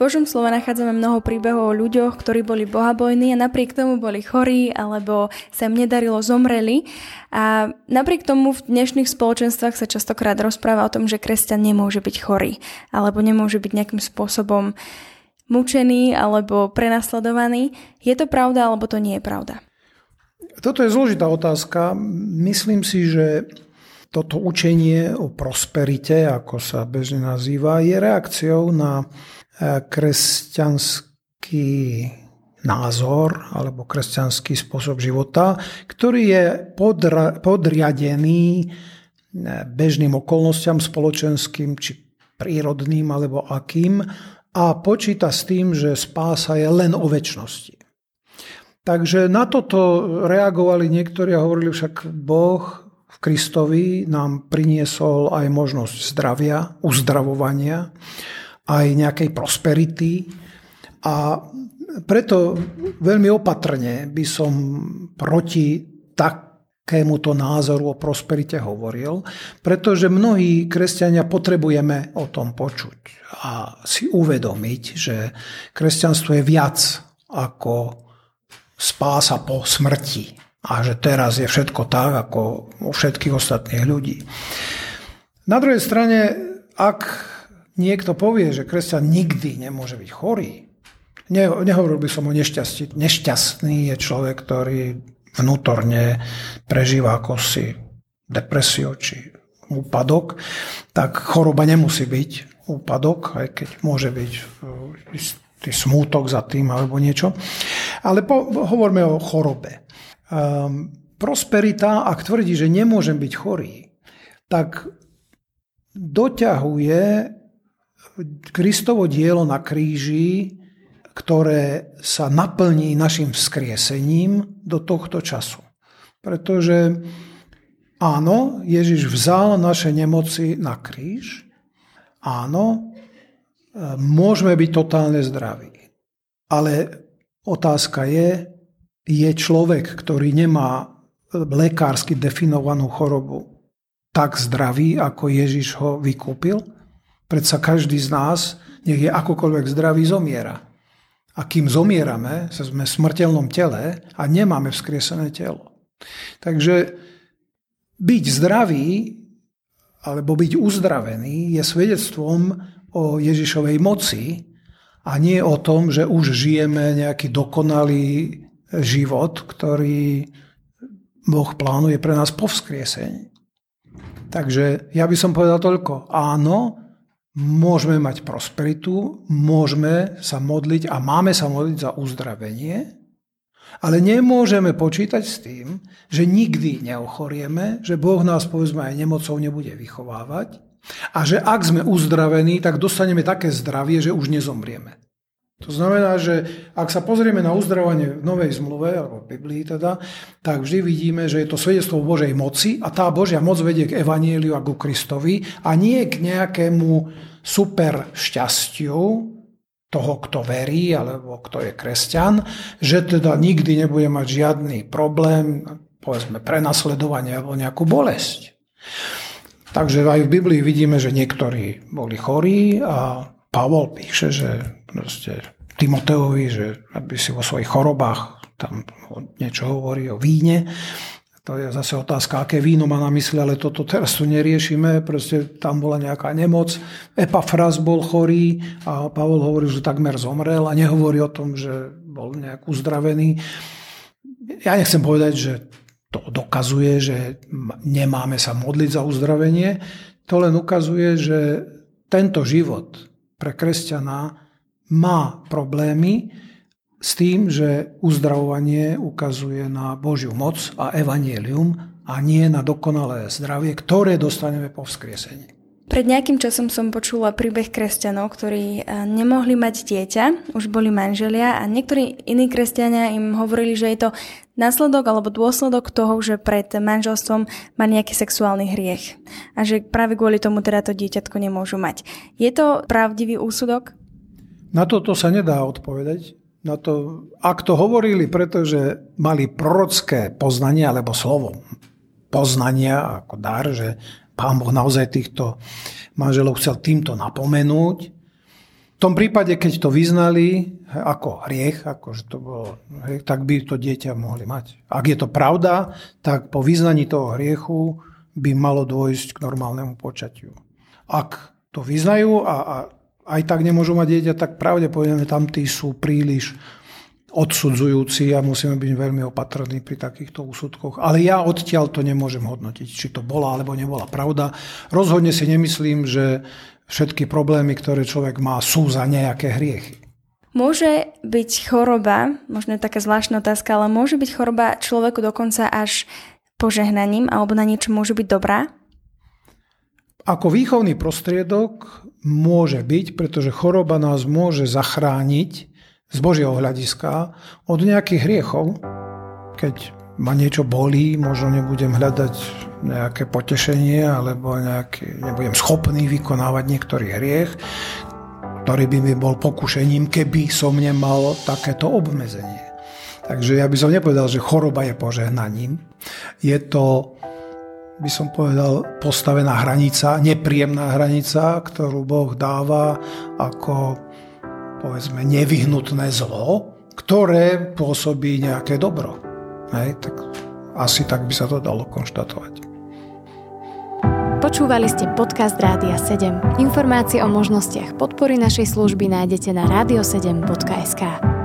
Božom slove nachádzame mnoho príbehov o ľuďoch, ktorí boli bohabojní a napriek tomu boli chorí alebo sa im nedarilo, zomreli. A napriek tomu v dnešných spoločenstvách sa častokrát rozpráva o tom, že kresťan nemôže byť chorý alebo nemôže byť nejakým spôsobom mučený alebo prenasledovaný. Je to pravda alebo to nie je pravda? Toto je zložitá otázka. Myslím si, že toto učenie o prosperite, ako sa bežne nazýva, je reakciou na kresťanský názor alebo kresťanský spôsob života, ktorý je podra, podriadený eh, bežným okolnostiam spoločenským či prírodným alebo akým a počíta s tým, že spása je len o väčšnosti. Takže na toto reagovali niektorí a hovorili však Boh Kristovi nám priniesol aj možnosť zdravia, uzdravovania aj nejakej prosperity. A preto veľmi opatrne by som proti takémuto názoru o prosperite hovoril, pretože mnohí kresťania potrebujeme o tom počuť a si uvedomiť, že kresťanstvo je viac ako spása po smrti a že teraz je všetko tak, ako u všetkých ostatných ľudí. Na druhej strane, ak niekto povie, že kresťan nikdy nemôže byť chorý, ne, nehovoril by som o nešťastí. Nešťastný je človek, ktorý vnútorne prežíva ako si depresiu či úpadok, tak choroba nemusí byť úpadok, aj keď môže byť e, istý smútok za tým alebo niečo. Ale po, hovoríme o chorobe. Um, prosperita, ak tvrdí, že nemôžem byť chorý, tak doťahuje Kristovo dielo na kríži, ktoré sa naplní našim vzkriesením do tohto času. Pretože áno, Ježiš vzal naše nemoci na kríž, áno, môžeme byť totálne zdraví. Ale otázka je, je človek, ktorý nemá lekársky definovanú chorobu, tak zdravý, ako Ježiš ho vykúpil? Predsa každý z nás, nech je akokoľvek zdravý, zomiera. A kým zomierame, sme v smrteľnom tele a nemáme vzkriesené telo. Takže byť zdravý alebo byť uzdravený je svedectvom o Ježišovej moci a nie o tom, že už žijeme nejaký dokonalý život, ktorý Boh plánuje pre nás po vzkriesení. Takže ja by som povedal toľko. Áno, môžeme mať prosperitu, môžeme sa modliť a máme sa modliť za uzdravenie, ale nemôžeme počítať s tým, že nikdy neochorieme, že Boh nás povedzme aj nemocou nebude vychovávať a že ak sme uzdravení, tak dostaneme také zdravie, že už nezomrieme. To znamená, že ak sa pozrieme na uzdravovanie v Novej zmluve, alebo v Biblii teda, tak vždy vidíme, že je to svedectvo Božej moci a tá Božia moc vedie k evanieliu a ku Kristovi a nie k nejakému super šťastiu toho, kto verí, alebo kto je kresťan, že teda nikdy nebude mať žiadny problém, povedzme, prenasledovanie alebo nejakú bolesť. Takže aj v Biblii vidíme, že niektorí boli chorí a Pavol píše, že proste Timoteovi, že aby si vo svojich chorobách tam niečo hovorí o víne. To je zase otázka, aké víno má na mysli, ale toto teraz tu neriešime. Proste tam bola nejaká nemoc. Epafras bol chorý a Pavol hovorí, že takmer zomrel a nehovorí o tom, že bol nejak uzdravený. Ja nechcem povedať, že to dokazuje, že nemáme sa modliť za uzdravenie. To len ukazuje, že tento život pre kresťana má problémy s tým, že uzdravovanie ukazuje na Božiu moc a evanielium a nie na dokonalé zdravie, ktoré dostaneme po vzkriesení. Pred nejakým časom som počula príbeh kresťanov, ktorí eh, nemohli mať dieťa, už boli manželia a niektorí iní kresťania im hovorili, že je to následok alebo dôsledok toho, že pred manželstvom má nejaký sexuálny hriech a že práve kvôli tomu teda to dieťatko nemôžu mať. Je to pravdivý úsudok? Na toto sa nedá odpovedať. Na to, ak to hovorili, pretože mali prorocké poznanie alebo slovo poznania ako dar, že pán Boh naozaj týchto manželov chcel týmto napomenúť, tom prípade, keď to vyznali ako hriech, ako že to bolo hriech, tak by to dieťa mohli mať. Ak je to pravda, tak po vyznaní toho hriechu by malo dôjsť k normálnemu počatiu. Ak to vyznajú a, a aj tak nemôžu mať dieťa, tak pravdepodobne tam tí sú príliš odsudzujúci a musíme byť veľmi opatrní pri takýchto úsudkoch. Ale ja odtiaľ to nemôžem hodnotiť, či to bola alebo nebola pravda. Rozhodne si nemyslím, že všetky problémy, ktoré človek má, sú za nejaké hriechy. Môže byť choroba, možno je taká zvláštna otázka, ale môže byť choroba človeku dokonca až požehnaním alebo na niečo môže byť dobrá? Ako výchovný prostriedok môže byť, pretože choroba nás môže zachrániť z Božieho hľadiska od nejakých hriechov. Keď ma niečo bolí, možno nebudem hľadať nejaké potešenie alebo nejaký, nebudem schopný vykonávať niektorý hriech, ktorý by mi bol pokušením, keby som nemal takéto obmedzenie. Takže ja by som nepovedal, že choroba je požehnaním. Je to by som povedal, postavená hranica, nepríjemná hranica, ktorú Boh dáva ako povedzme nevyhnutné zlo, ktoré pôsobí nejaké dobro. Hej, tak asi tak by sa to dalo konštatovať. Počúvali ste podcast Rádia 7. Informácie o možnostiach podpory našej služby nájdete na radio7.sk.